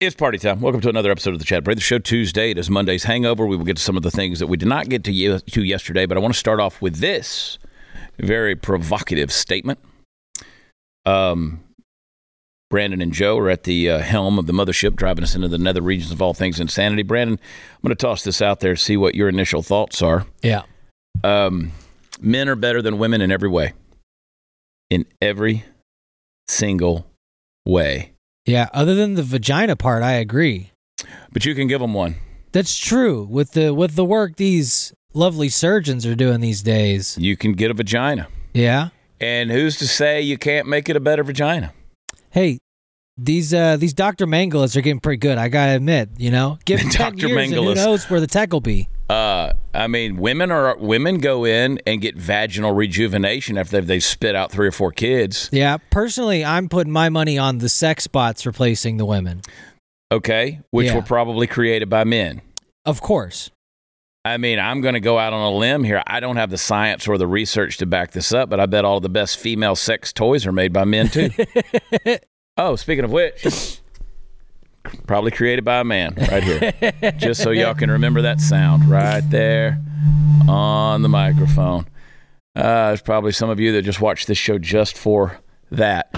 It's party time. Welcome to another episode of the Chad Prather Show. Tuesday, it is Monday's hangover. We will get to some of the things that we did not get to, ye- to yesterday, but I want to start off with this very provocative statement. Um, Brandon and Joe are at the uh, helm of the mothership, driving us into the nether regions of all things insanity. Brandon, I'm going to toss this out there, see what your initial thoughts are. Yeah. Um, men are better than women in every way. In every single way. Yeah. Other than the vagina part, I agree. But you can give them one. That's true. With the with the work these lovely surgeons are doing these days. You can get a vagina. Yeah. And who's to say you can't make it a better vagina? Hey, these uh these Dr. Mengeles are getting pretty good. I gotta admit. You know, give them Dr. years and who knows where the tech will be. Uh, I mean, women are women go in and get vaginal rejuvenation after they've, they've spit out three or four kids. Yeah. Personally, I'm putting my money on the sex bots replacing the women. Okay, which Yeah. were probably created by men. Of course. I mean, I'm going to go out on a limb here. I don't have the science or the research to back this up, but I bet all the best female sex toys are made by men too. oh, speaking of which, probably created by a man right here. Just so y'all can remember that sound right there on the microphone. Uh, there's probably some of you that just watch this show just for that.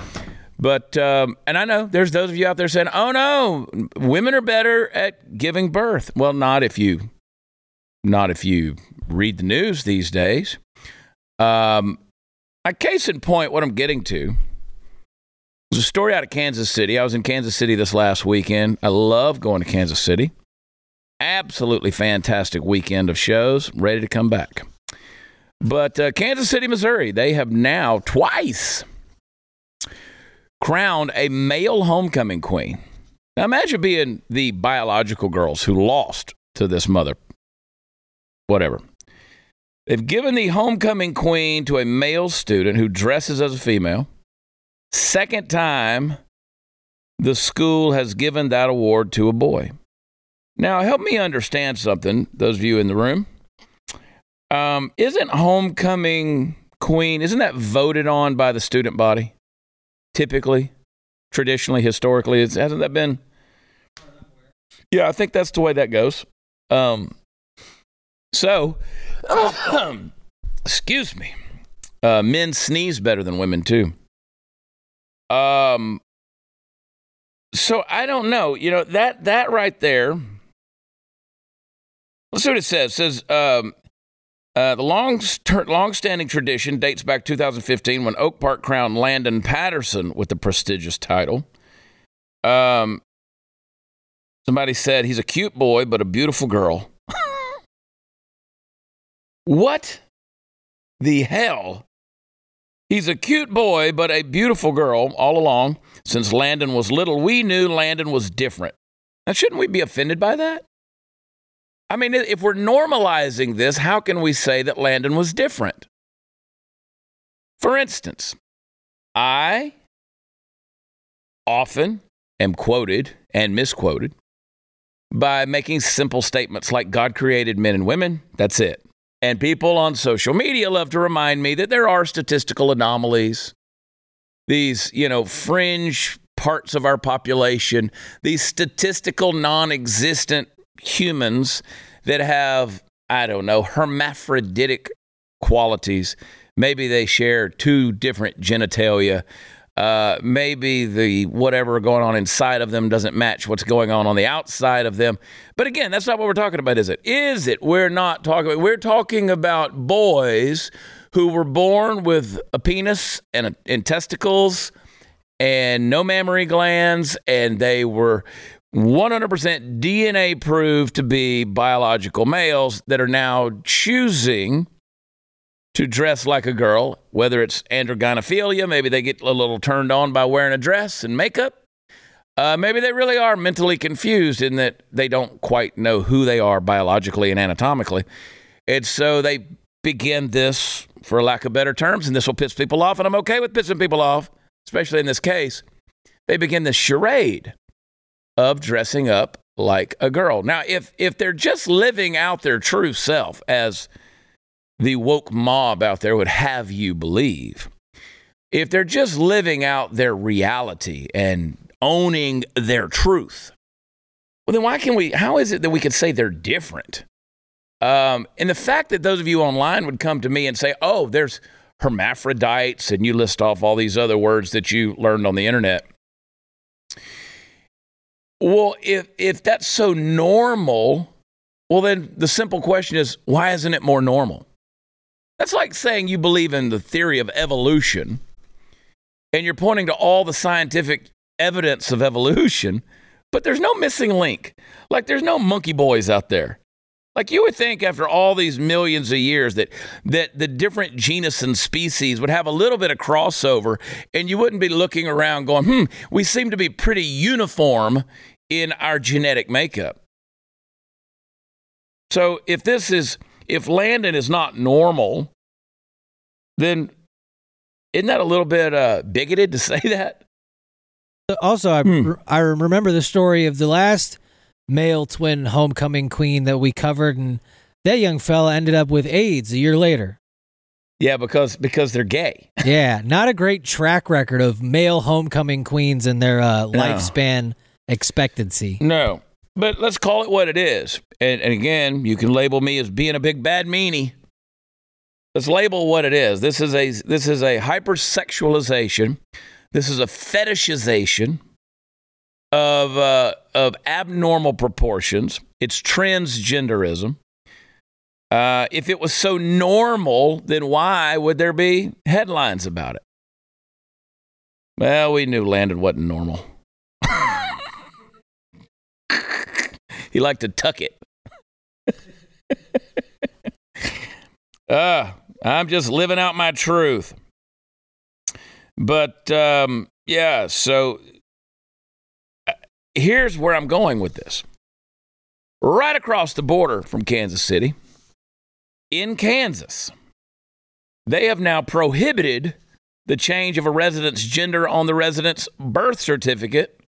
But um, and I know there's those of you out there saying, "Oh no, women are better at giving birth." Well, not if you not if you read the news these days. Um, a case in point, what I'm getting to was a story out of Kansas City. I was in Kansas City this last weekend. I love going to Kansas City. Absolutely fantastic weekend of shows. Ready to come back. But uh, Kansas City, Missouri, they have now twice crowned a male homecoming queen. Now imagine being the biological girls who lost to this mother whatever. They've given the homecoming queen to a male student who dresses as a female. Second time the school has given that award to a boy. Now, help me understand something, those of you in the room. Um, isn't homecoming queen, isn't that voted on by the student body? Typically, traditionally, historically, hasn't that been? Yeah, I think that's the way that goes. Um, so, excuse me. Uh, men sneeze better than women too. Um. So I don't know. You know that that right there. Let's see what it says. It says um, uh, the long long-standing tradition dates back 2015 when Oak Park crowned Landon Patterson with the prestigious title. Um. Somebody said he's a cute boy but a beautiful girl. What the hell? He's a cute boy, but a beautiful girl all along. Since Landon was little, we knew Landon was different. Now, shouldn't we be offended by that? I mean, if we're normalizing this, how can we say that Landon was different? For instance, I often am quoted and misquoted by making simple statements like God created men and women. That's it. And people on social media love to remind me that there are statistical anomalies, these, you know, fringe parts of our population, these statistical non existent humans that have, I don't know, hermaphroditic qualities. Maybe they share two different genitalia. Uh, maybe the whatever going on inside of them doesn't match what's going on on the outside of them. But again, that's not what we're talking about, is it? Is it? We're not talking about. We're talking about boys who were born with a penis and, a, and testicles and no mammary glands, and they were 100% DNA proved to be biological males that are now choosing to dress like a girl, whether it's androgynophilia, maybe they get a little turned on by wearing a dress and makeup. Uh, maybe they really are mentally confused in that they don't quite know who they are biologically and anatomically. And so they begin this, for lack of better terms, and this will piss people off, and I'm okay with pissing people off, especially in this case. They begin this charade of dressing up like a girl. Now, if if they're just living out their true self as the woke mob out there would have you believe. If they're just living out their reality and owning their truth, well, then why can we? How is it that we could say they're different? Um, and the fact that those of you online would come to me and say, oh, there's hermaphrodites, and you list off all these other words that you learned on the internet. Well, if, if that's so normal, well, then the simple question is, why isn't it more normal? That's like saying you believe in the theory of evolution and you're pointing to all the scientific evidence of evolution, but there's no missing link. Like there's no monkey boys out there. Like you would think after all these millions of years that that the different genus and species would have a little bit of crossover and you wouldn't be looking around going, "Hmm, we seem to be pretty uniform in our genetic makeup." So if this is if Landon is not normal, then isn't that a little bit uh, bigoted to say that? Also, I, hmm. I remember the story of the last male twin homecoming queen that we covered, and that young fella ended up with AIDS a year later. Yeah, because because they're gay. yeah, not a great track record of male homecoming queens and their uh, no. lifespan expectancy. No, but let's call it what it is. And, and again, you can label me as being a big bad meanie. Let's label what it is. This is a this is a hypersexualization. This is a fetishization of uh, of abnormal proportions. It's transgenderism. Uh, if it was so normal, then why would there be headlines about it? Well, we knew Landon wasn't normal. He liked to tuck it. uh, I'm just living out my truth. But um, yeah, so here's where I'm going with this. Right across the border from Kansas City, in Kansas, they have now prohibited the change of a resident's gender on the resident's birth certificate.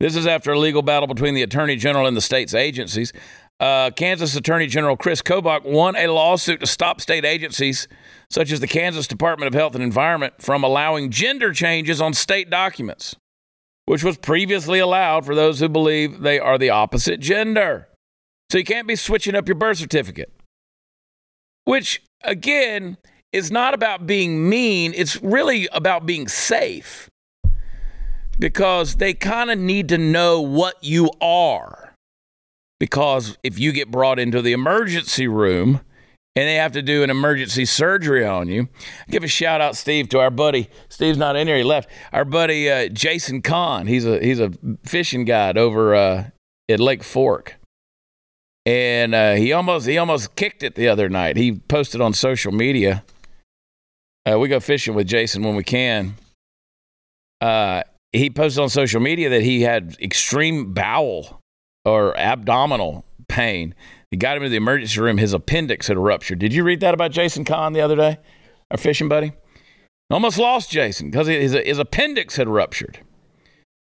This is after a legal battle between the Attorney General and the state's agencies. Uh, Kansas Attorney General Chris Kobach won a lawsuit to stop state agencies such as the Kansas Department of Health and Environment from allowing gender changes on state documents which was previously allowed for those who believe they are the opposite gender. So you can't be switching up your birth certificate. Which, again, is not about being mean, it's really about being safe. Because they kind of need to know what you are. Because if you get brought into the emergency room, and they have to do an emergency surgery on you. Give a shout out, Steve, to our buddy. Steve's not in here; he left. Our buddy uh, Jason Kahn. He's a he's a fishing guide over uh, at Lake Fork, and uh, he almost he almost kicked it the other night. He posted on social media. Uh, we go fishing with Jason when we can. Uh, he posted on social media that he had extreme bowel or abdominal pain he got him to the emergency room. His appendix had ruptured. Did you read that about Jason Kahn the other day? Our fishing buddy? Almost lost Jason because his, his appendix had ruptured.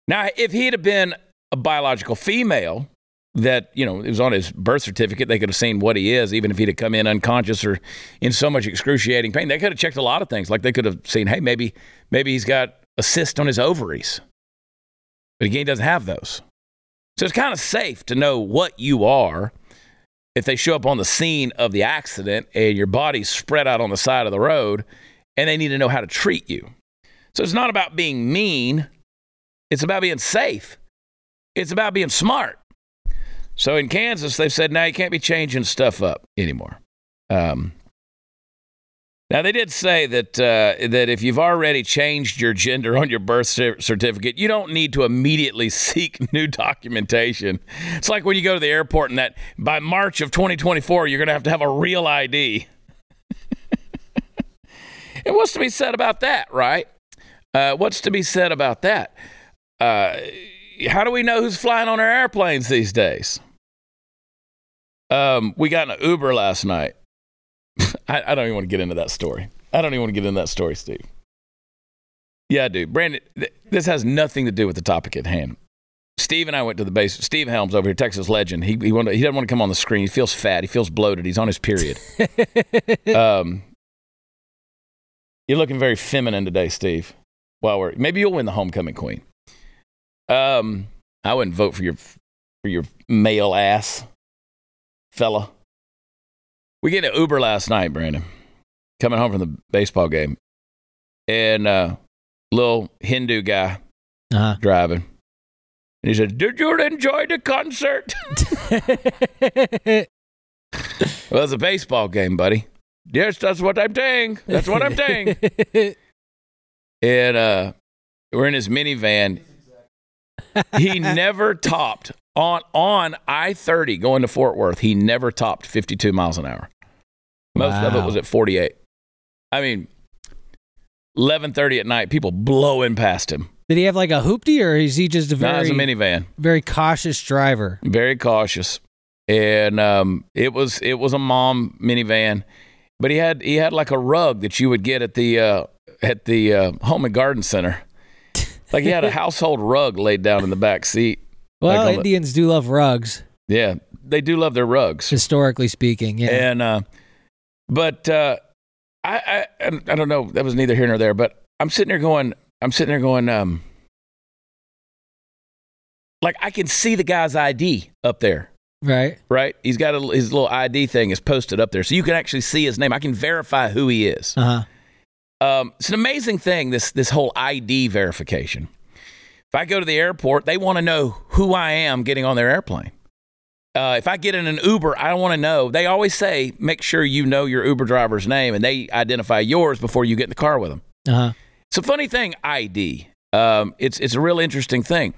Now, if he had been a biological female, that you know it was on his birth certificate they could have seen what he is even if he'd have come in unconscious or in so much excruciating pain they could have checked a lot of things like they could have seen hey maybe maybe he's got a cyst on his ovaries but again he doesn't have those so it's kind of safe to know what you are if they show up on the scene of the accident and your body's spread out on the side of the road and they need to know how to treat you. So it's not about being mean, it's about being safe, it's about being smart. So in Kansas, they've said now you can't be changing stuff up anymore. Um, now they did say that uh, that if you've already changed your gender on your birth certificate, you don't need to immediately seek new documentation. It's like when you go to the airport and that by March of 2024 you're going to have to have a real ID. and what's to be said about that, right? Uh, what's to be said about that? Uh, how do we know who's flying on our airplanes these days? Um, we got an Uber last night I, I, don't even want to get into that story. I don't even want to get into that story, Steve. Yeah, dude. Brandon, th- this has nothing to do with the topic at hand. Steve and I went to the base. Steve Helms over here, Texas legend. He he, wanted, he doesn't want to come on the screen. He feels fat. He feels bloated. He's on his period. um, you're looking very feminine today, Steve. Well, we're, maybe you'll win the homecoming queen. Um, I wouldn't vote for your for your male ass, fella. We get an Uber last night, Brandon, coming home from the baseball game, and uh, little Hindu guy Uh-huh. driving. And he said, Did you enjoy the concert? well, it's a baseball game, buddy. Yes, that's what I'm saying. That's what I'm saying. and uh, we're in his minivan. He never topped on on I 30 going to Fort Worth. He never topped 52 miles an hour. Most of it was at 48. I mean, 11:30 at night, people blowing past him. Did he have like a hoopty, or is he just a Nah, it was very a minivan. very cautious driver? very cautious and um, it was it was a mom minivan but he had he had like a rug that you would get at the uh, at the uh, home and garden center like he had a household rug laid down in the back seat Well, Like on the- Indians do love rugs, yeah they do love their rugs historically speaking. Yeah. and uh, but uh, I, I I don't know that was neither here nor there but I'm sitting there going I'm sitting there going um like I can see the guy's ID up there right. right? He's got a, his little ID thing is posted up there, so you can actually see his name. I can verify who he is. Uh huh. Um, it's an amazing thing. This this whole ID verification. If I go to the airport, they want to know who I am getting on their airplane. Uh, if I get in an Uber, I want to know. They always say, make sure you know your Uber driver's name, and they identify yours before you get in the car with them. Uh huh. It's a funny thing, ID. Um, it's it's a real interesting thing.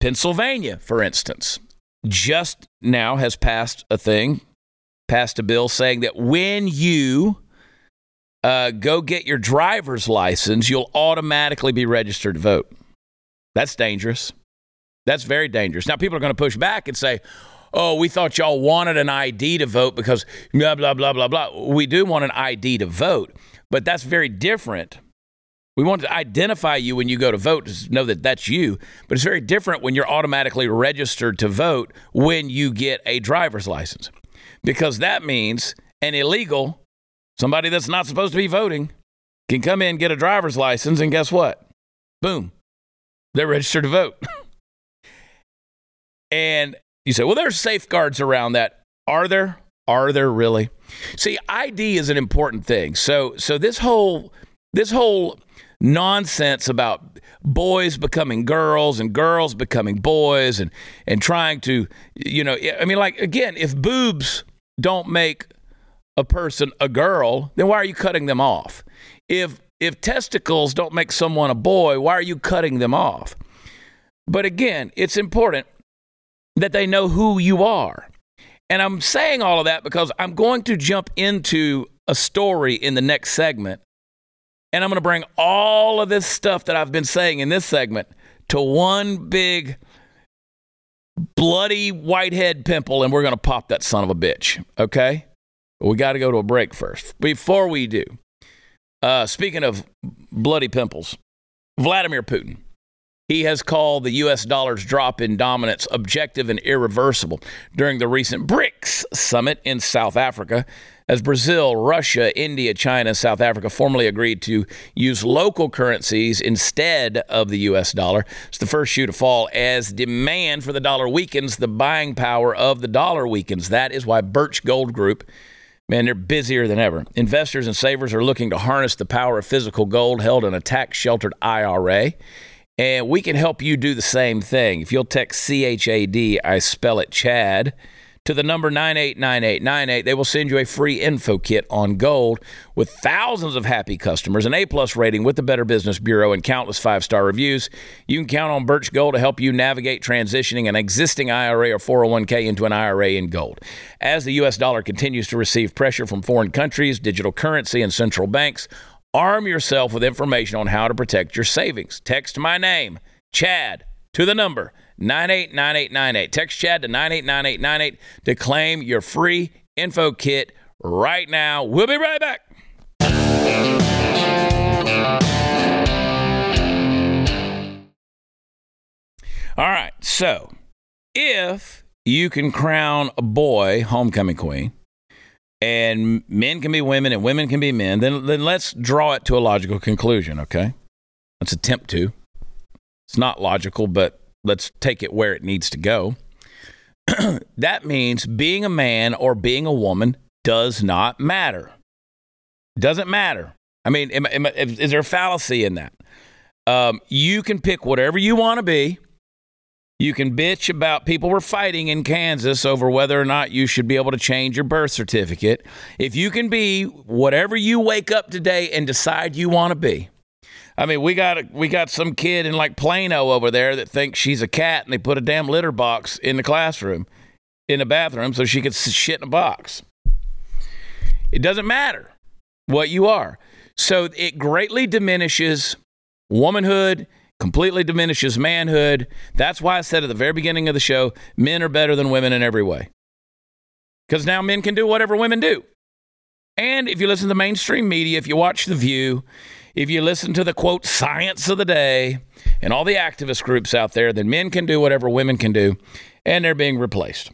Pennsylvania, for instance, just now has passed a thing, passed a bill saying that when you uh, go get your driver's license, you'll automatically be registered to vote. That's dangerous. That's very dangerous. Now, people are going to push back and say, oh, we thought y'all wanted an ID to vote because blah, blah, blah, blah, blah. We do want an ID to vote, but that's very different. We want to identify you when you go to vote to know that that's you, but it's very different when you're automatically registered to vote when you get a driver's license. Because that means an illegal, somebody that's not supposed to be voting, can come in, get a driver's license, and guess what? Boom, they're registered to vote. and you say, well, there's safeguards around that. Are there? Are there really? See, ID is an important thing. So, so this whole this whole nonsense about boys becoming girls and girls becoming boys and and trying to, you know, I mean, like again, if boobs don't make a person a girl, then why are you cutting them off? If if testicles don't make someone a boy, why are you cutting them off? But again, it's important that they know who you are. And I'm saying all of that because I'm going to jump into a story in the next segment. And I'm going to bring all of this stuff that I've been saying in this segment to one big bloody whitehead pimple, and we're going to pop that son of a bitch. Okay? We got to go to a break first. Before we do, uh, speaking of bloody pimples, Vladimir Putin. He has called the U.S. dollar's drop in dominance objective and irreversible during the recent BRICS summit in South Africa, as Brazil, Russia, India, China, South Africa formally agreed to use local currencies instead of the U.S. dollar. It's the first shoe to fall as demand for the dollar weakens, the buying power of the dollar weakens. That is why Birch Gold Group Man, they're busier than ever. Investors and savers are looking to harness the power of physical gold held in a tax sheltered IRA. And we can help you do the same thing. If you'll text CHAD, I spell it Chad, to the number 989898, they will send you a free info kit on gold with thousands of happy customers, an A plus rating with the Better Business Bureau, and countless five star reviews. You can count on Birch Gold to help you navigate transitioning an existing IRA or 401k into an IRA in gold. As the U.S. dollar continues to receive pressure from foreign countries, digital currency, and central banks, arm yourself with information on how to protect your savings. Text my name, Chad, to the number 989898. Text Chad to 989898 to claim your free info kit right now. We'll be right back. All right. So if you can crown a boy homecoming queen, and men can be women and women can be men, then, then let's draw it to a logical conclusion, okay? Let's attempt to. It's not logical, but let's take it where it needs to go. that means being a man or being a woman does not matter. Doesn't matter. I mean, am, am, is there a fallacy in that? Um, you can pick whatever you want to be. You can bitch about people were fighting in Kansas over whether or not you should be able to change your birth certificate. If you can be whatever you wake up today and decide you want to be, I mean, we got we got some kid in like Plano over there that thinks she's a cat, and they put a damn litter box in the classroom, in the bathroom, so she could shit in a box. It doesn't matter what you are. So it greatly diminishes womanhood, completely diminishes manhood. That's why I said at the very beginning of the show, men are better than women in every way. Because now men can do whatever women do. And if you listen to the mainstream media, if you watch The View, if you listen to the quote science of the day and all the activist groups out there, then men can do whatever women can do, and they're being replaced.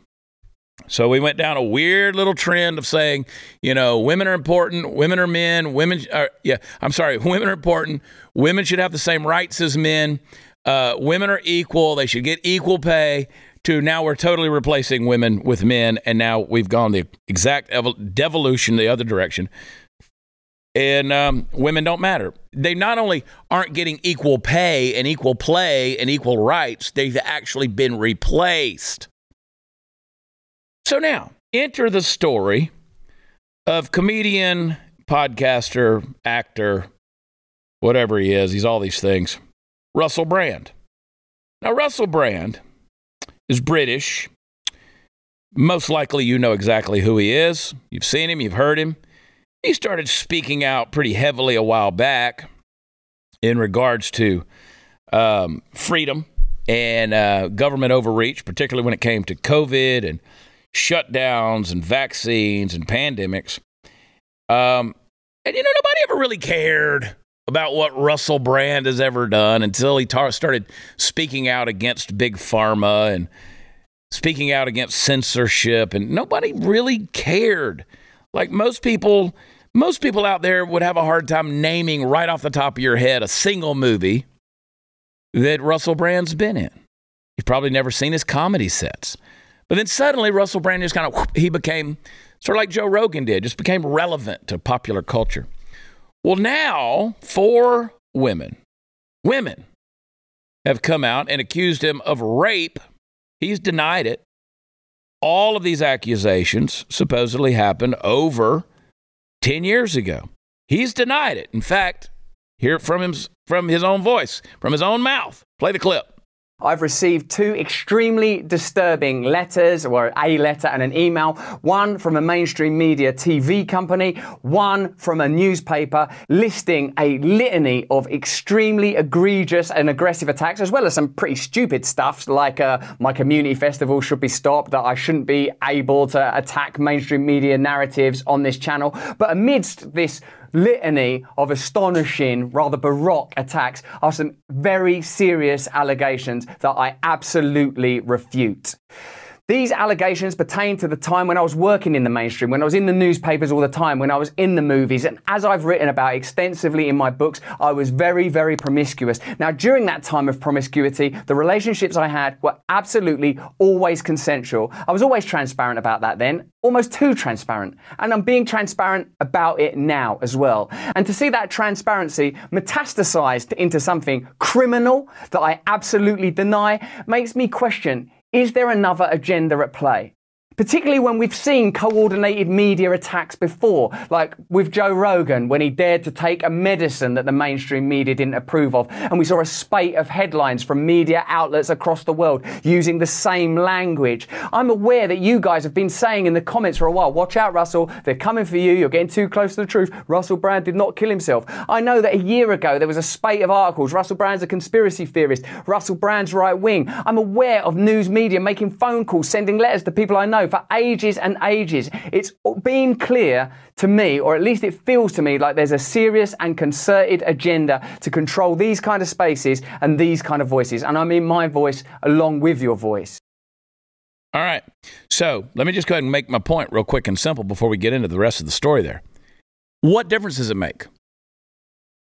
So we went down a weird little trend of saying, you know, women are important, women are men, women are, yeah, I'm sorry, women are important, women should have the same rights as men, uh, women are equal, they should get equal pay. To now we're totally replacing women with men, and now we've gone the exact devolution the other direction and um, women don't matter. They not only aren't getting equal pay and equal play and equal rights, they've actually been replaced. So now, enter the story of comedian, podcaster, actor, whatever he is. He's all these things. Russell Brand. Now, Russell Brand is British. Most likely, you know exactly who he is. You've seen him, you've heard him. He started speaking out pretty heavily a while back in regards to um, freedom and uh, government overreach, particularly when it came to COVID and shutdowns and vaccines and pandemics. Um, and you know, nobody ever really cared about what Russell Brand has ever done until he tar- started speaking out against big pharma and speaking out against censorship, and nobody really cared. Like most people most people out there would have a hard time naming right off the top of your head a single movie that Russell Brand's been in. You've probably never seen his comedy sets. But then suddenly Russell Brand just kind of, he became sort of like Joe Rogan did, just became relevant to popular culture. Well, now four women, women have come out and accused him of rape. He's denied it. All of these accusations supposedly happened over 10 years ago. He's denied it. In fact, hear it from him from his own voice, from his own mouth. Play the clip. I've received two extremely disturbing letters, or a letter and an email. One from a mainstream media TV company, one from a newspaper, listing a litany of extremely egregious and aggressive attacks, as well as some pretty stupid stuff like uh, my community festival should be stopped, that I shouldn't be able to attack mainstream media narratives on this channel. But amidst this litany of astonishing, rather baroque attacks are some very serious allegations that I absolutely refute. These allegations pertain to the time when I was working in the mainstream, when I was in the newspapers all the time, when I was in the movies, and as I've written about extensively in my books, I was very, very promiscuous. Now, during that time of promiscuity, the relationships I had were absolutely always consensual. I was always transparent about that then, almost too transparent. And I'm being transparent about it now as well. And to see that transparency metastasized into something criminal that I absolutely deny makes me question is there another agenda at play? Particularly when we've seen coordinated media attacks before, like with Joe Rogan when he dared to take a medicine that the mainstream media didn't approve of. And we saw a spate of headlines from media outlets across the world using the same language. I'm aware that you guys have been saying in the comments for a while, watch out, Russell, they're coming for you, you're getting too close to the truth. Russell Brand did not kill himself. I know that a year ago there was a spate of articles, Russell Brand's a conspiracy theorist, Russell Brand's right wing. I'm aware of news media making phone calls, sending letters to people I know for ages and ages. It's been clear to me, or at least it feels to me like there's a serious and concerted agenda to control these kind of spaces and these kind of voices. And I mean my voice along with your voice. All right. So let me just go ahead and make my point real quick and simple before we get into the rest of the story there. What difference does it make?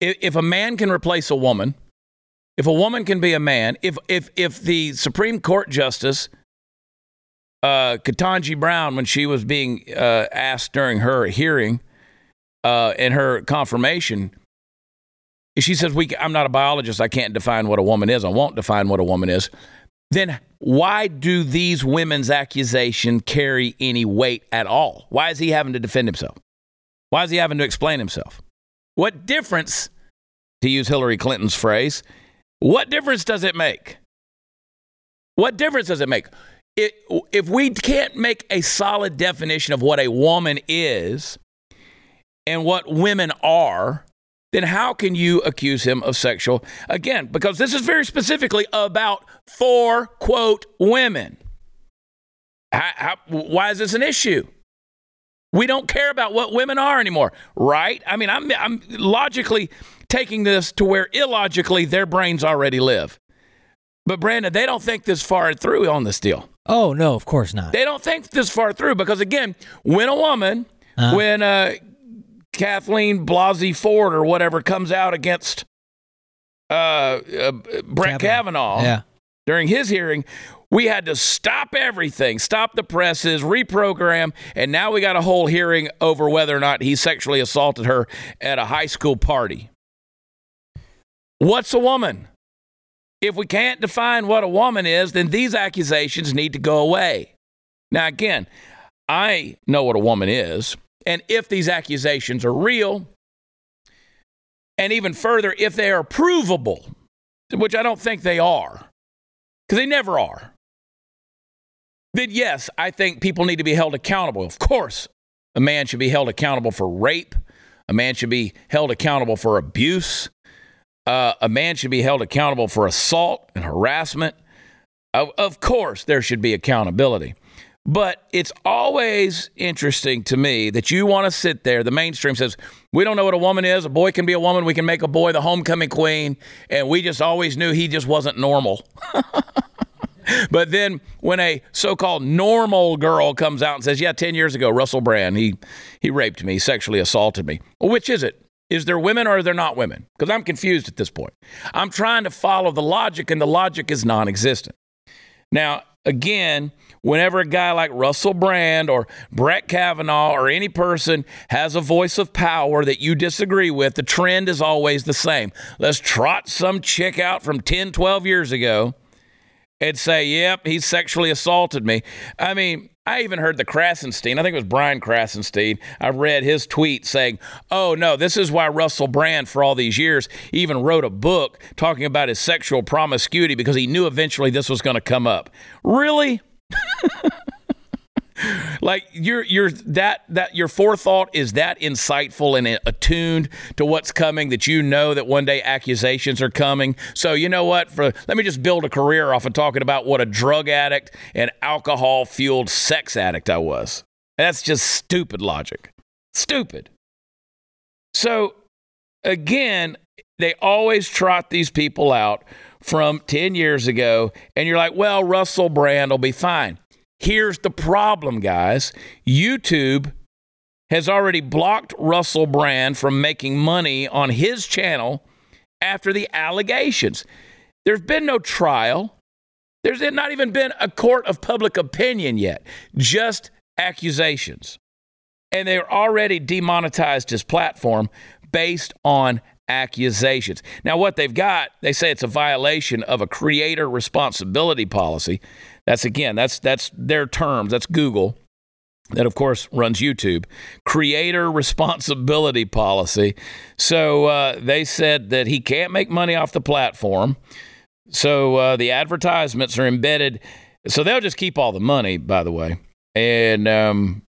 If a man can replace a woman, if a woman can be a man, if, if, if the Supreme Court Justice, uh, Ketanji Brown, when she was being uh, asked during her hearing uh, in her confirmation, she says, we, I'm not a biologist. I can't define what a woman is. I won't define what a woman is then why do these women's accusation carry any weight at all? Why is he having to defend himself? Why is he having to explain himself? What difference, to use Hillary Clinton's phrase, what difference does it make? What difference does it make? It, if we can't make a solid definition of what a woman is and what women are, then how can you accuse him of sexual? Again, because this is very specifically about four, quote, women. How, how, why is this an issue? We don't care about what women are anymore, right? I mean, I'm, I'm logically taking this to where illogically their brains already live. But Brandon, they don't think this far through on this deal. Oh no, of course not. They don't think this far through because again, when a woman, uh-huh. when uh, Kathleen Blasey Ford or whatever comes out against uh, uh, Brett Kavanaugh, Kavanaugh yeah. during his hearing, we had to stop everything, stop the presses, reprogram, and now we got a whole hearing over whether or not he sexually assaulted her at a high school party. What's a woman? If we can't define what a woman is, then these accusations need to go away. Now, again, I know what a woman is. And if these accusations are real, and even further, if they are provable, which I don't think they are, because they never are, then yes, I think people need to be held accountable. Of course, a man should be held accountable for rape, a man should be held accountable for abuse, uh, a man should be held accountable for assault and harassment. Of, of course, there should be accountability. But it's always interesting to me that you want to sit there. The mainstream says, we don't know what a woman is. A boy can be a woman. We can make a boy the homecoming queen. And we just always knew he just wasn't normal. but then when a so-called normal girl comes out and says, yeah, 10 years ago, Russell Brand, he, he raped me, sexually assaulted me. Well, which is it? Is there women or are there not women? Because I'm confused at this point. I'm trying to follow the logic, and the logic is non existent. Now, again, whenever a guy like Russell Brand or Brett Kavanaugh or any person has a voice of power that you disagree with, the trend is always the same. Let's trot some chick out from 10, 12 years ago and say, yep, he sexually assaulted me. I mean, I even heard the Krassenstein, I think it was Brian Krassenstein. I read his tweet saying, oh no, this is why Russell Brand, for all these years, even wrote a book talking about his sexual promiscuity because he knew eventually this was going to come up. Really? like your your that that your forethought is that insightful and attuned to what's coming that you know that one day accusations are coming. So you know what? For let me just build a career off of talking about what a drug addict and alcohol fueled sex addict I was. That's just stupid logic. Stupid. So again, they always trot these people out from 10 years ago, and you're like, well, Russell Brand will be fine. Here's the problem, guys YouTube has already blocked Russell Brand from making money on his channel after the allegations. There's been no trial. There's not even been a court of public opinion yet, just accusations. And they're already demonetized his platform based on accusations. Now, what they've got, they say it's a violation of a creator responsibility policy. That's again, that's that's their terms. That's Google. That of course runs YouTube. Creator responsibility policy. So uh, they said that he can't make money off the platform. So uh, the advertisements are embedded. So they'll just keep all the money, by the way. And um,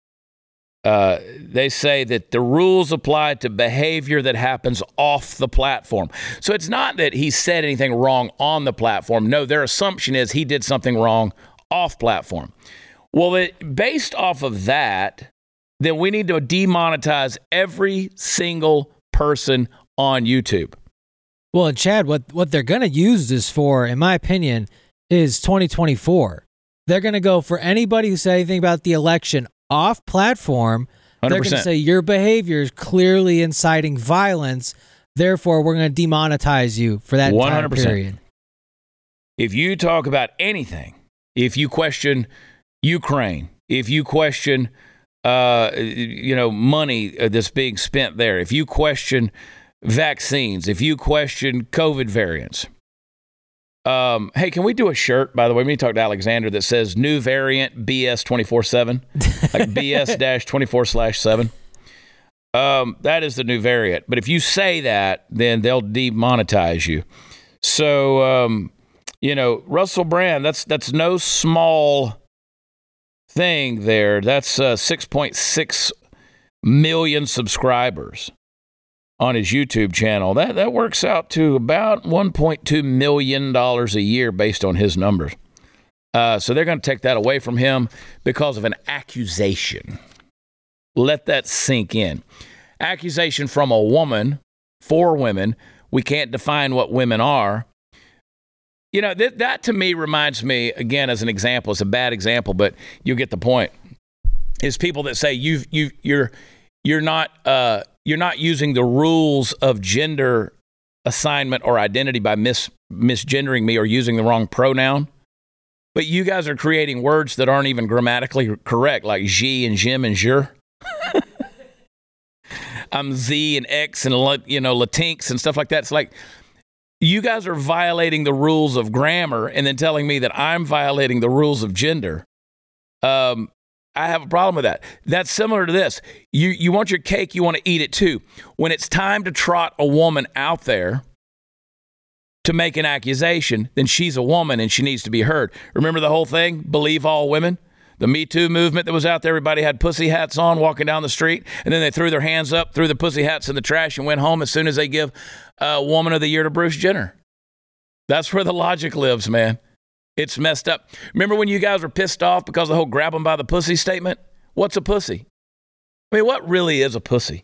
uh, they say that the rules apply to behavior that happens off the platform. So it's not that he said anything wrong on the platform. No, their assumption is he did something wrong off platform. Well, it, based off of that, then we need to demonetize every single person on YouTube. Well, and Chad, what what they're going to use this for, in my opinion, is 2024. They're going to go for anybody who said anything about the election off platform. they are going to say your behavior is clearly inciting violence. Therefore, we're going to demonetize you for that 100%. period. If you talk about anything, if you question Ukraine, if you question, uh, you know, money uh, that's being spent there, if you question vaccines, if you question COVID variants, um, hey, can we do a shirt, by the way? We need to talk to Alexander that says new variant BS 24 7, like BS dash 24 slash 7. Um, that is the new variant. But if you say that, then they'll demonetize you. So, um, you know, Russell Brand, that's that's no small thing there. That's uh, 6.6 million subscribers on his YouTube channel. That that works out to about 1.2 million dollars a year based on his numbers. Uh, so they're going to take that away from him because of an accusation. Let that sink in. Accusation from a woman for women. We can't define what women are. You know, that, that to me reminds me, again, as an example, it's a bad example, but you get the point. Is people that say you you you're you're not uh, you're not using the rules of gender assignment or identity by mis misgendering me or using the wrong pronoun. But you guys are creating words that aren't even grammatically correct, like G and Jim and Jure. I'm Z and X and you know Latinx and stuff like that. It's like you guys are violating the rules of grammar and then telling me that I'm violating the rules of gender. Um, I have a problem with that. That's similar to this. You you want your cake, you want to eat it too. When it's time to trot a woman out there to make an accusation, then she's a woman and she needs to be heard. Remember the whole thing? Believe all women? The Me Too movement that was out there, everybody had pussy hats on walking down the street, and then they threw their hands up, threw the pussy hats in the trash, and went home as soon as they give uh, Woman of the Year to Bruce Jenner. That's where the logic lives, man. It's messed up. Remember when you guys were pissed off because of the whole grab them by the pussy statement? What's a pussy? I mean, what really is a pussy?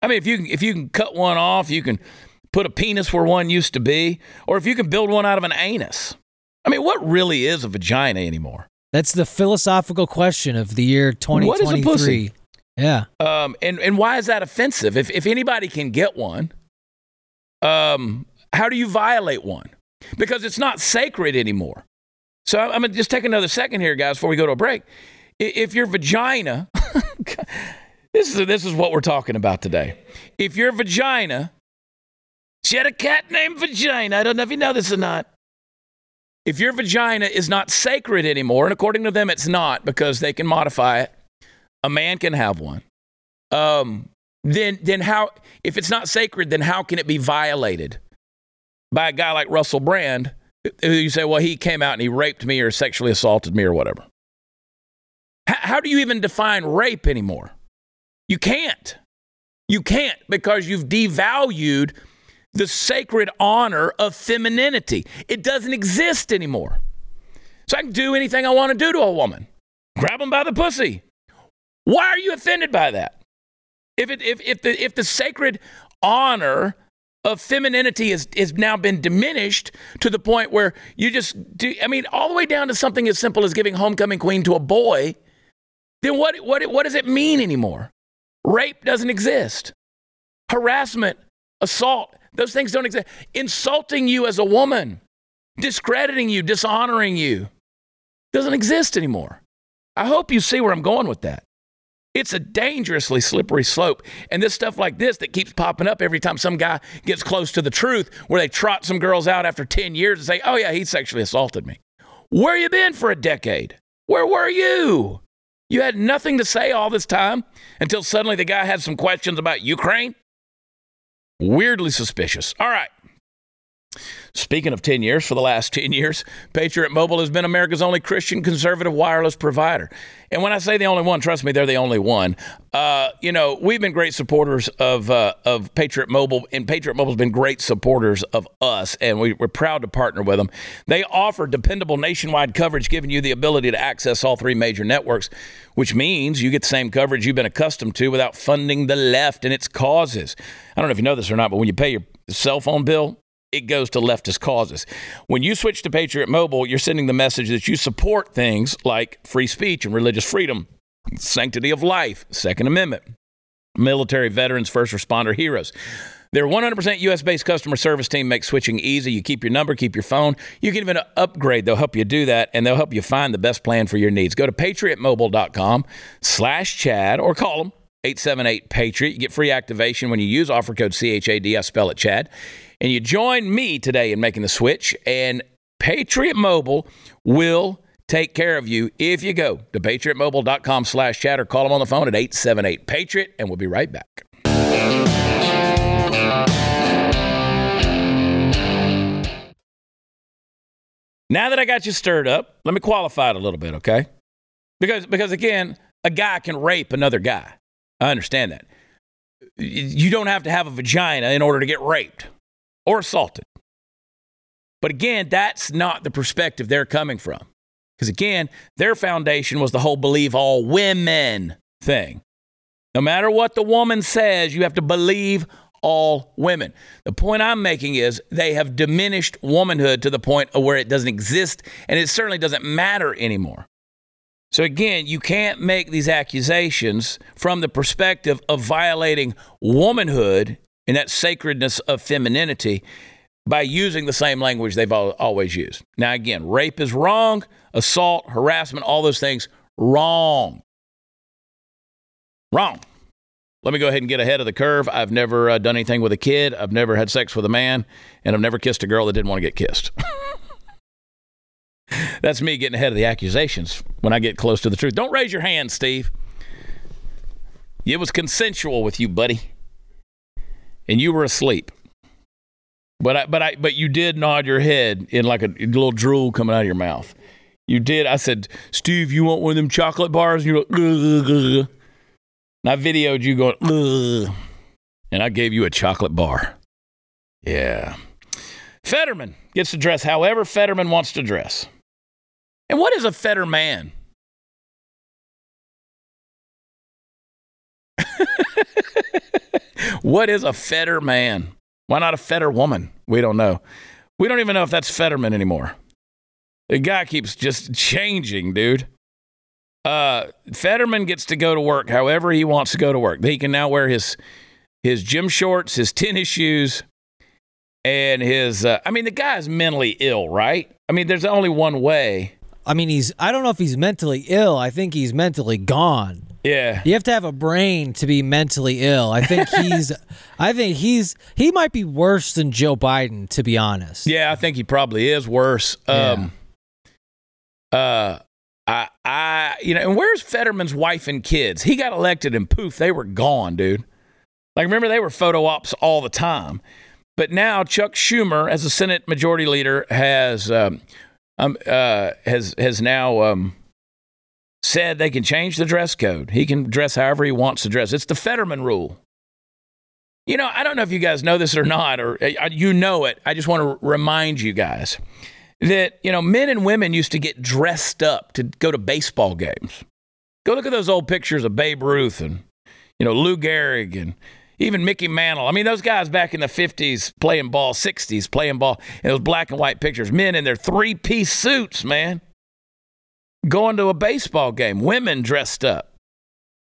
I mean, if you can, if you can cut one off, you can put a penis where one used to be, or if you can build one out of an anus. I mean, what really is a vagina anymore? That's the philosophical question of the year What is a 2023. pussy? Yeah. Um, and and why is that offensive? If if anybody can get one, um, how do you violate one? Because it's not sacred anymore. So I'm gonna just take another second here, guys, before we go to a break. If your vagina, this is this is what we're talking about today. If your vagina, she had a cat named Vagina. I don't know if you know this or not. If your vagina is not sacred anymore, and according to them, it's not because they can modify it. A man can have one. Um, then then how if it's not sacred, then how can it be violated by a guy like Russell Brand? You say, well, he came out and he raped me or sexually assaulted me or whatever. H- how do you even define rape anymore? You can't. You can't because you've devalued the sacred honor of femininity. It doesn't exist anymore. So I can do anything I want to do to a woman. Grab them by the pussy. Why are you offended by that? If it if if the if the sacred honor of femininity has has now been diminished to the point where you just do I mean all the way down to something as simple as giving homecoming queen to a boy, then what what what does it mean anymore? Rape doesn't exist. Harassment, assault, those things don't exist. Insulting you as a woman, discrediting you, dishonoring you doesn't exist anymore. I hope you see where I'm going with that. It's a dangerously slippery slope. And this stuff like this that keeps popping up every time some guy gets close to the truth, where they trot some girls out after 10 years and say, oh, yeah, he sexually assaulted me. Where you been for a decade? Where were you? You had nothing to say all this time until suddenly the guy had some questions about Ukraine? Weirdly suspicious. All right. Speaking of 10 years, for the last 10 years, Patriot Mobile has been America's only Christian conservative wireless provider. And when I say the only one, trust me, they're the only one. Uh, you know, we've been great supporters of uh, of Patriot Mobile, and Patriot Mobile's been great supporters of us, and we, we're proud to partner with them. They offer dependable nationwide coverage, giving you the ability to access all three major networks, which means you get the same coverage you've been accustomed to without funding the left and its causes. I don't know if you know this or not, but when you pay your cell phone bill, it goes to leftist causes. When you switch to Patriot Mobile, you're sending the message that you support things like free speech and religious freedom, sanctity of life, Second Amendment, military veterans, first responder heroes. Their 100% US based customer service team makes switching easy. You keep your number, keep your phone. You can even upgrade. They'll help you do that, and they'll help you find the best plan for your needs. Go to patriotmobile.com slash Chad or call them 878 Patriot. You get free activation when you use offer code CHAD. I spell it Chad and you join me today in making the switch, and Patriot Mobile will take care of you if you go to patriotmobile.com slash chat or call them on the phone at 878-PATRIOT, and we'll be right back. Now that I got you stirred up, let me qualify it a little bit, okay? Because, because again, a guy can rape another guy. I understand that. You don't have to have a vagina in order to get raped or assaulted. But again, that's not the perspective they're coming from. Because again, their foundation was the whole believe all women thing. No matter what the woman says, you have to believe all women. The point I'm making is they have diminished womanhood to the point of where it doesn't exist and it certainly doesn't matter anymore. So again, you can't make these accusations from the perspective of violating womanhood and that sacredness of femininity by using the same language they've always used. Now, again, rape is wrong, assault, harassment, all those things, wrong. Wrong. Let me go ahead and get ahead of the curve. I've never uh, done anything with a kid, I've never had sex with a man, and I've never kissed a girl that didn't want to get kissed. That's me getting ahead of the accusations when I get close to the truth. Don't raise your hand, Steve. It was consensual with you, buddy and you were asleep. But I, but I, but you did nod your head in like a, a little drool coming out of your mouth. You did. I said, Steve, you want one of them chocolate bars? And you're like, and I videoed you going, Ugh. and I gave you a chocolate bar. Yeah. Fetterman gets to dress however Fetterman wants to dress. And what is a Fetterman? What is a fetter man? Why not a fetter woman? We don't know. We don't even know if that's Fetterman anymore. The guy keeps just changing, dude. Uh, Fetterman gets to go to work however he wants to go to work. He can now wear his his gym shorts, his tennis shoes, and his. Uh, I mean, the guy's mentally ill, right? I mean, there's only one way. I mean, he's. I don't know if he's mentally ill. I think he's mentally gone. Yeah. You have to have a brain to be mentally ill. I think he's I think he's he might be worse than Joe Biden to be honest. Yeah, I think he probably is worse. Um yeah. uh I I you know, and where's Fetterman's wife and kids? He got elected and poof, they were gone, dude. Like remember they were photo ops all the time. But now Chuck Schumer as a Senate majority leader has um, um uh has has now um said they can change the dress code. He can dress however he wants to dress. It's the Fetterman rule. You know, I don't know if you guys know this or not, or uh, you know it. I just want to remind you guys that, you know, men and women used to get dressed up to go to baseball games. Go look at those old pictures of Babe Ruth and, you know, Lou Gehrig and even Mickey Mantle. I mean, those guys back in the 50s playing ball, 60s playing ball, and those black and white pictures. Men in their three piece suits, man going to a baseball game, women dressed up.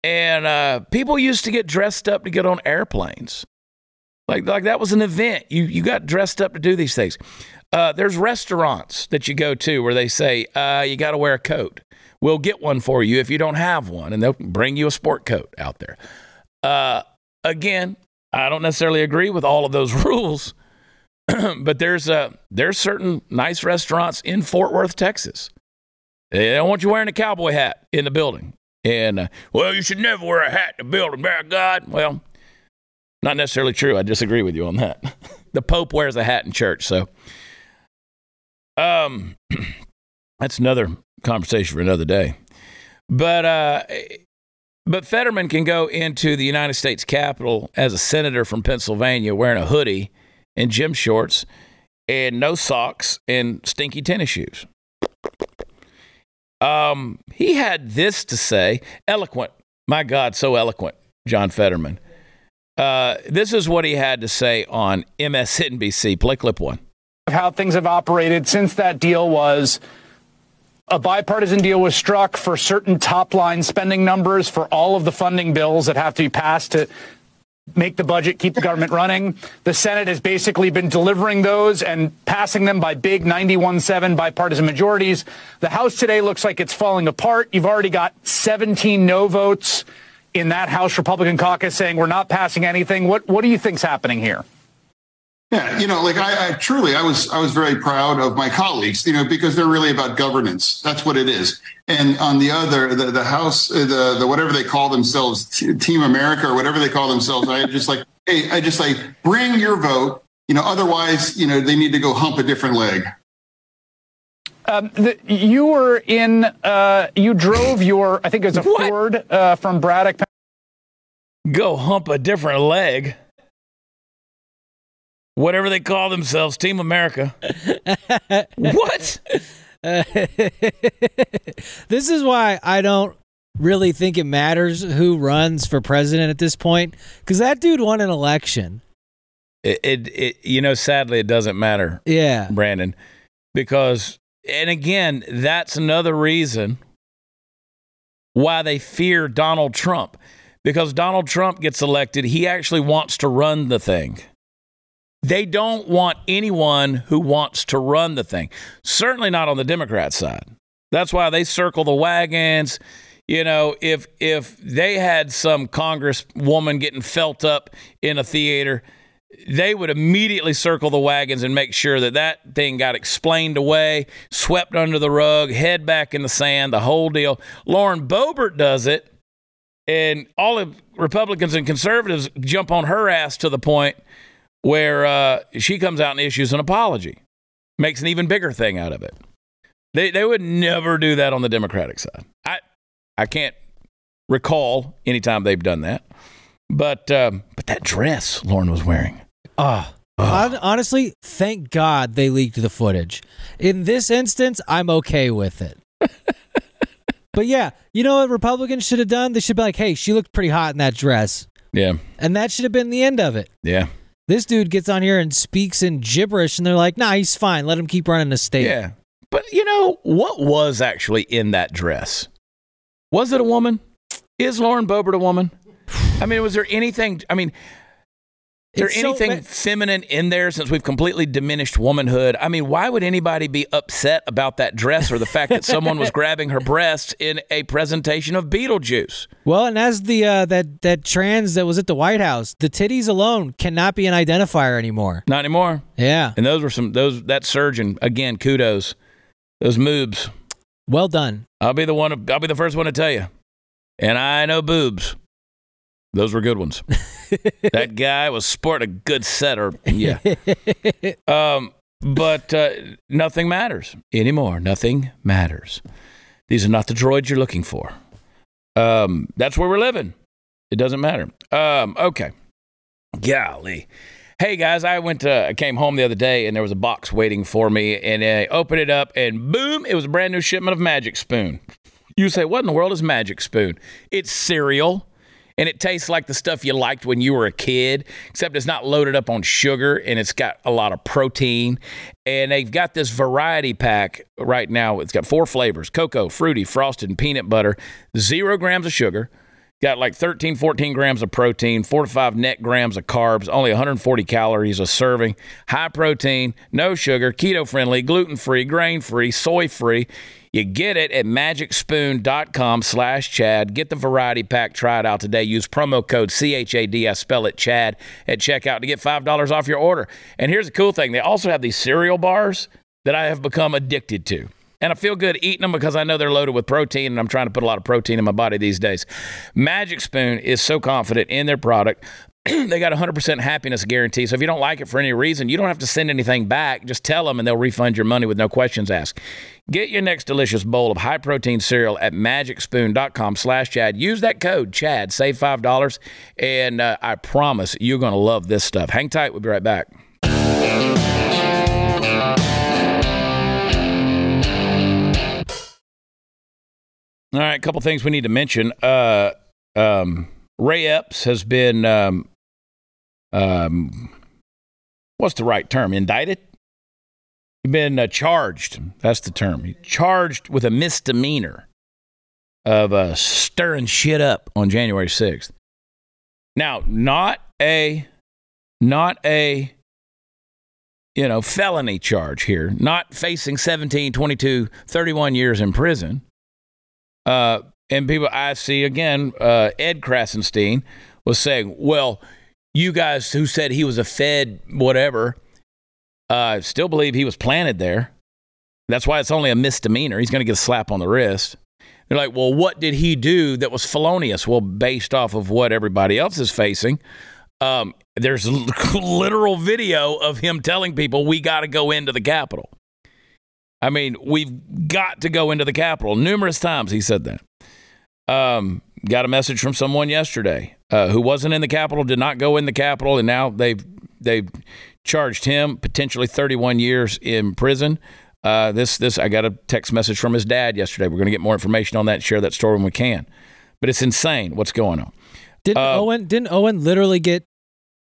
And uh, people used to get dressed up to get on airplanes. Like, like that was an event. You, you got dressed up to do these things. Uh, there's restaurants that you go to where they say, uh, you got to wear a coat. We'll get one for you if you don't have one. And they'll bring you a sport coat out there. Uh, again, I don't necessarily agree with all of those rules, but there's, uh, there's certain nice restaurants in Fort Worth, Texas they don't want you wearing a cowboy hat in the building. And, uh, well, you should never wear a hat in the building, by God. Well, not necessarily true. I disagree with you on that. The Pope wears a hat in church, so um, that's another conversation for another day. But uh, but Fetterman can go into the United States Capitol as a senator from Pennsylvania wearing a hoodie and gym shorts and no socks and stinky tennis shoes. Um, he had this to say, eloquent. My God, so eloquent, John Fetterman. Uh, this is what he had to say on MSNBC. Play clip one. How things have operated since that deal was a bipartisan deal was struck for certain top line spending numbers for all of the funding bills that have to be passed to make the budget, keep the government running. The Senate has basically been delivering those and passing them by big 91-7 bipartisan majorities. The House today looks like it's falling apart. You've already got 17 no votes in that House Republican caucus saying we're not passing anything. What what do you think's happening here? Yeah, you know, like I, I, truly, I was, I was very proud of my colleagues, you know, because they're really about governance. That's what it is. And on the other, the, the House, uh, the, the whatever they call themselves, Team America or whatever they call themselves, I just like, hey, I just like bring your vote. You know, otherwise, you know, they need to go hump a different leg. Um, the, you were in, uh, you drove your, I think it was a what? Ford uh, from Braddock. Go hump a different leg whatever they call themselves, Team America. what? this is why I don't really think it matters who runs for president at this point because that dude won an election. It, it, it, you know, sadly, it doesn't matter. Yeah, Brandon, because, and again, that's another reason why they fear Donald Trump. Because Donald Trump gets elected, he actually wants to run the thing. They don't want anyone who wants to run the thing. Certainly not on the Democrat side. That's why they circle the wagons. You know, if if they had some congresswoman getting felt up in a theater, they would immediately circle the wagons and make sure that that thing got explained away, swept under the rug, head back in the sand, the whole deal. Lauren Boebert does it, and all the Republicans and conservatives jump on her ass to the point – where uh, she comes out and issues an apology, makes an even bigger thing out of it. They they would never do that on the Democratic side. I I can't recall any time they've done that. But um, but that dress Lauren was wearing. Ah. Oh. Honestly, thank God they leaked the footage. In this instance, I'm okay with it. but yeah, you know what Republicans should have done? They should be like, "Hey, she looked pretty hot in that dress." Yeah. And that should have been the end of it. Yeah. This dude gets on here and speaks in gibberish, and they're like, nah, he's fine. Let him keep running the state. Yeah. But you know, what was actually in that dress? Was it a woman? Is Lauren Boebert a woman? I mean, was there anything? I mean, is there anything so, feminine in there since we've completely diminished womanhood? I mean, why would anybody be upset about that dress or the fact that someone was grabbing her breasts in a presentation of Beetlejuice? Well, and as the uh, that that trans that was at the White House, the titties alone cannot be an identifier anymore. Not anymore. Yeah. And those were some those that surgeon again. Kudos. Those moobs. Well done. I'll be the one. I'll be the first one to tell you. And I know boobs. Those were good ones. that guy was sporting a good setter. Yeah. um, but uh, nothing matters anymore. Nothing matters. These are not the droids you're looking for. Um, that's where we're living. It doesn't matter. Um, okay. Golly. Hey guys, I went to, I came home the other day and there was a box waiting for me and I opened it up and boom, it was a brand new shipment of Magic Spoon. You say, what in the world is Magic Spoon? It's cereal and it tastes like the stuff you liked when you were a kid, except it's not loaded up on sugar and it's got a lot of protein. And they've got this variety pack right now. It's got four flavors cocoa, fruity, frosted, and peanut butter, zero grams of sugar. Got like 13, 14 grams of protein, four to five net grams of carbs, only 140 calories a serving, high protein, no sugar, keto friendly, gluten free, grain free, soy free. You get it at magicspoon.com slash Chad. Get the variety pack. Try it out today. Use promo code CHAD. I spell it Chad at checkout to get $5 off your order. And here's the cool thing they also have these cereal bars that I have become addicted to. And I feel good eating them because I know they're loaded with protein and I'm trying to put a lot of protein in my body these days. Magic Spoon is so confident in their product they got 100% happiness guarantee. So if you don't like it for any reason, you don't have to send anything back. Just tell them and they'll refund your money with no questions asked. Get your next delicious bowl of high protein cereal at magicspoon.com slash Chad. Use that code Chad, save $5. And uh, I promise you're going to love this stuff. Hang tight. We'll be right back. All right, a couple things we need to mention. Uh, um, Ray Epps has been, um, um, what's the right term? Indicted? Been uh, charged. That's the term. Charged with a misdemeanor of uh, stirring shit up on January 6th. Now, not a, not a, you know, felony charge here, not facing 17, 22, 31 years in prison. Uh, and people I see again, uh, Ed Krassenstein was saying, well, you guys who said he was a Fed, whatever, uh, still believe he was planted there. That's why it's only a misdemeanor. He's going to get a slap on the wrist. They're like, well, what did he do that was felonious? Well, based off of what everybody else is facing, um, there's literal video of him telling people we got to go into the Capitol. I mean, we've got to go into the Capitol. Numerous times he said that. Um, got a message from someone yesterday uh, who wasn't in the Capitol, did not go in the Capitol, and now they've they've charged him potentially 31 years in prison. Uh, this this I got a text message from his dad yesterday. We're going to get more information on that and share that story when we can. But it's insane what's going on. Didn't uh, Owen didn't Owen literally get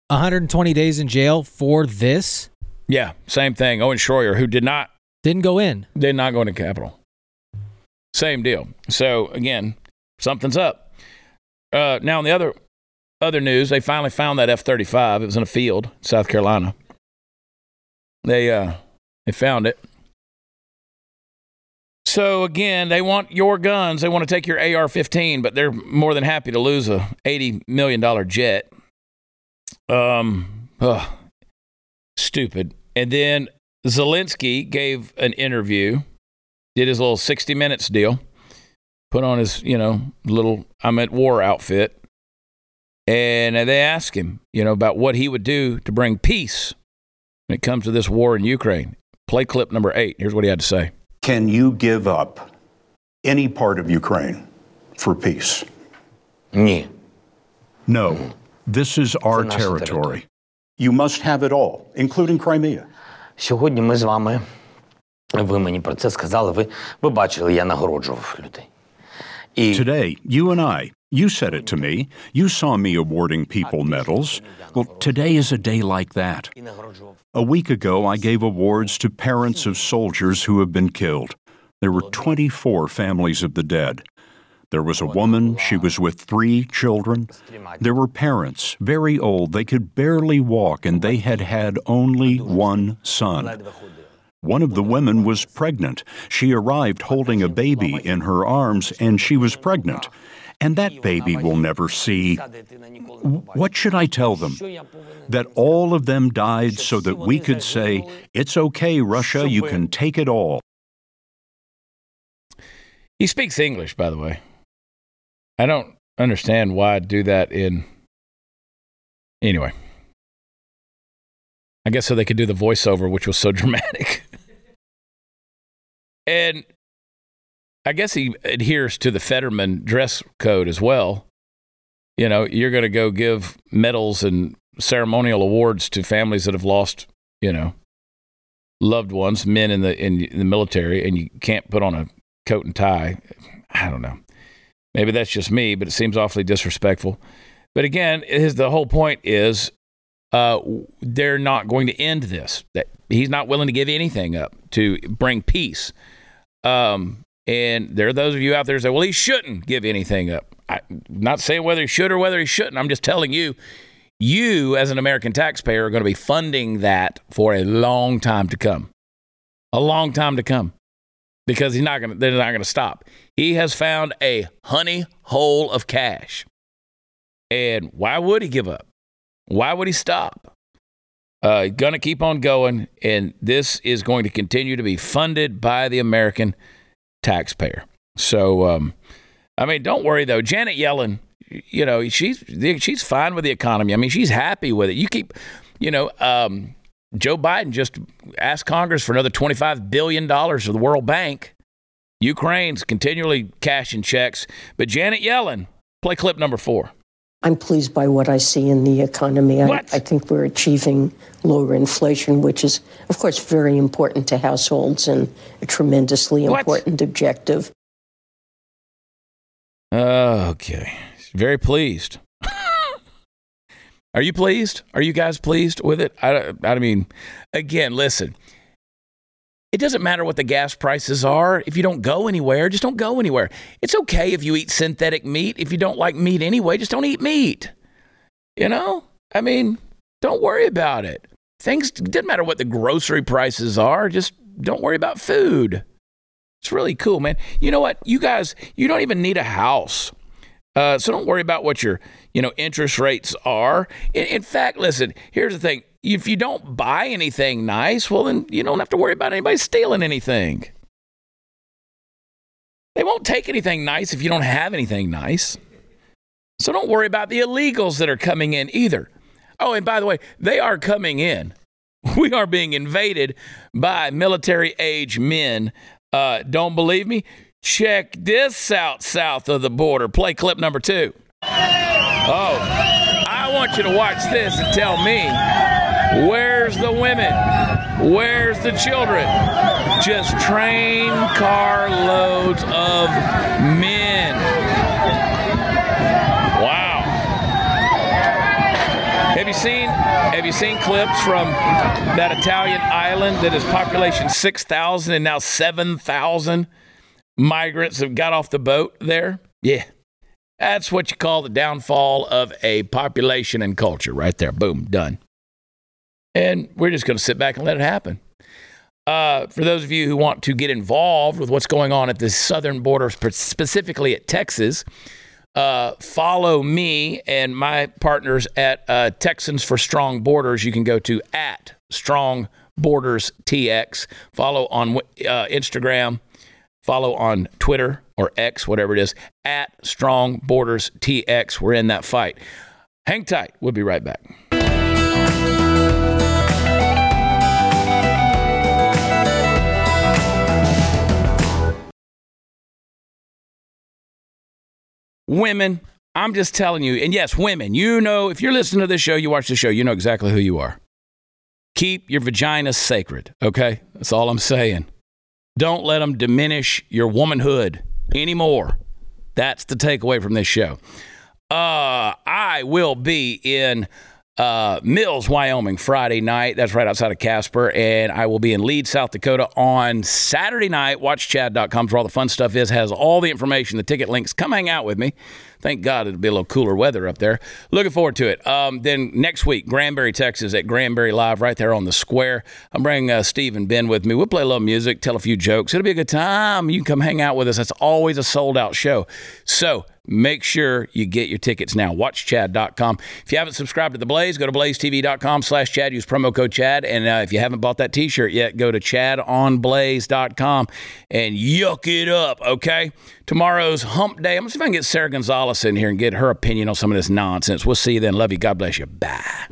120 days in jail for this? Yeah, same thing. Owen Schroyer, who did not didn't go in. Did not go into Capitol. Same deal. So again, something's up. Uh, now, on the other other news, they finally found that F thirty five. It was in a field, South Carolina. They uh, they found it. So again, they want your guns. They want to take your AR fifteen, but they're more than happy to lose a eighty million dollar jet. Um, ugh, stupid. And then Zelensky gave an interview, did his little 60 minutes deal, put on his, you know, little I'm at war outfit. And they asked him, you know, about what he would do to bring peace when it comes to this war in Ukraine. Play clip number eight. Here's what he had to say. Can you give up any part of Ukraine for peace? Ні. No. This is our naša territory. You must have it all, including Crimea. Сьогодні ми з вами, ви мені про це сказали, ви, ви бачили, я нагороджував людей. І Today, you and I, you said it to me. You saw me awarding people medals. Well, today is a day like that. A week ago, I gave awards to parents of soldiers who have been killed. There were 24 families of the dead. There was a woman, she was with three children. There were parents, very old, they could barely walk, and they had had only one son. One of the women was pregnant. She arrived holding a baby in her arms, and she was pregnant and that baby will never see. What should I tell them? That all of them died so that we could say, It's okay, Russia, you can take it all. He speaks English, by the way. I don't understand why I'd do that in. Anyway. I guess so they could do the voiceover, which was so dramatic. and I guess he adheres to the Fetterman dress code as well. You know, you're going to go give medals and ceremonial awards to families that have lost, you know, loved ones, men in the in the military, and you can't put on a coat and tie. I don't know. Maybe that's just me, but it seems awfully disrespectful. But again, his the whole point is uh, they're not going to end this. That he's not willing to give anything up to bring peace. Um, and there are those of you out there who say, "Well, he shouldn't give anything up." I'm not saying whether he should or whether he shouldn't. I'm just telling you, you as an American taxpayer are going to be funding that for a long time to come. A long time to come because he's not going to, they're not going to stop. He has found a honey hole of cash. And why would he give up? Why would he stop? Uh, going to keep on going. And this is going to continue to be funded by the American taxpayer. So, um, I mean, don't worry though. Janet Yellen, you know, she's she's fine with the economy. I mean, she's happy with it. You keep, you know, um, Joe Biden just asked Congress for another $25 billion of the World Bank. Ukraine's continually cashing checks. But Janet Yellen, play clip number four. I'm pleased by what I see in the economy. I, I think we're achieving lower inflation, which is, of course, very important to households and a tremendously What? important objective. Okay. Very pleased. Are you pleased? Are you guys pleased with it? I, I mean, again, listen. It doesn't matter what the gas prices are. If you don't go anywhere, just don't go anywhere. It's okay if you eat synthetic meat. If you don't like meat anyway, just don't eat meat. You know? I mean, don't worry about it. Things it doesn't matter what the grocery prices are, just don't worry about food. It's really cool, man. You know what? You guys, you don't even need a house. Uh, so don't worry about what your, you know, interest rates are. In, in fact, listen, here's the thing. If you don't buy anything nice, well, then you don't have to worry about anybody stealing anything. They won't take anything nice if you don't have anything nice. So don't worry about the illegals that are coming in either. Oh, and by the way, they are coming in. We are being invaded by military age men. Uh, don't believe me? Check this out south of the border. Play clip number two. Oh, I want you to watch this and tell me where's the women? Where's the children? Just train carloads of men. Wow. Have you seen have you seen clips from that Italian island that is population 6,000 and now 7,000 migrants have got off the boat there? Yeah. That's what you call the downfall of a population and culture right there. Boom, done. And we're just going to sit back and let it happen. Uh, for those of you who want to get involved with what's going on at the southern border, specifically at Texas, uh, follow me and my partners at uh, Texans for Strong Borders. You can go to at Strong Borders TX. Follow on uh, Instagram. Follow on Twitter or X, whatever it is, at Strong Borders TX. We're in that fight. Hang tight. We'll be right back. Women, I'm just telling you, and yes, women, you know, if you're listening to this show, you watch the show, you know exactly who you are. Keep your vagina sacred, okay? That's all I'm saying. Don't let them diminish your womanhood anymore. That's the takeaway from this show. Uh, I will be in uh, Mills, Wyoming, Friday night. That's right outside of Casper. And I will be in Leeds, South Dakota on Saturday night. WatchChad.com for all the fun stuff is, has all the information, the ticket links. Come hang out with me. Thank God it'll be a little cooler weather up there. Looking forward to it. Um, then next week, Granbury, Texas at Granbury Live right there on the square. I'm bringing uh, Steve and Ben with me. We'll play a little music, tell a few jokes. It'll be a good time. You can come hang out with us. It's always a sold out show. So make sure you get your tickets now. WatchChad.com. If you haven't subscribed to The Blaze, go to blazetv.com slash Chad. Use promo code Chad. And uh, if you haven't bought that t-shirt yet, go to chadonblaze.com and yuck it up, okay? Tomorrow's hump day. I'm going to see if I can get Sara Gonzales in here and get her opinion on some of this nonsense. We'll see you then. Love you. God bless you. Bye.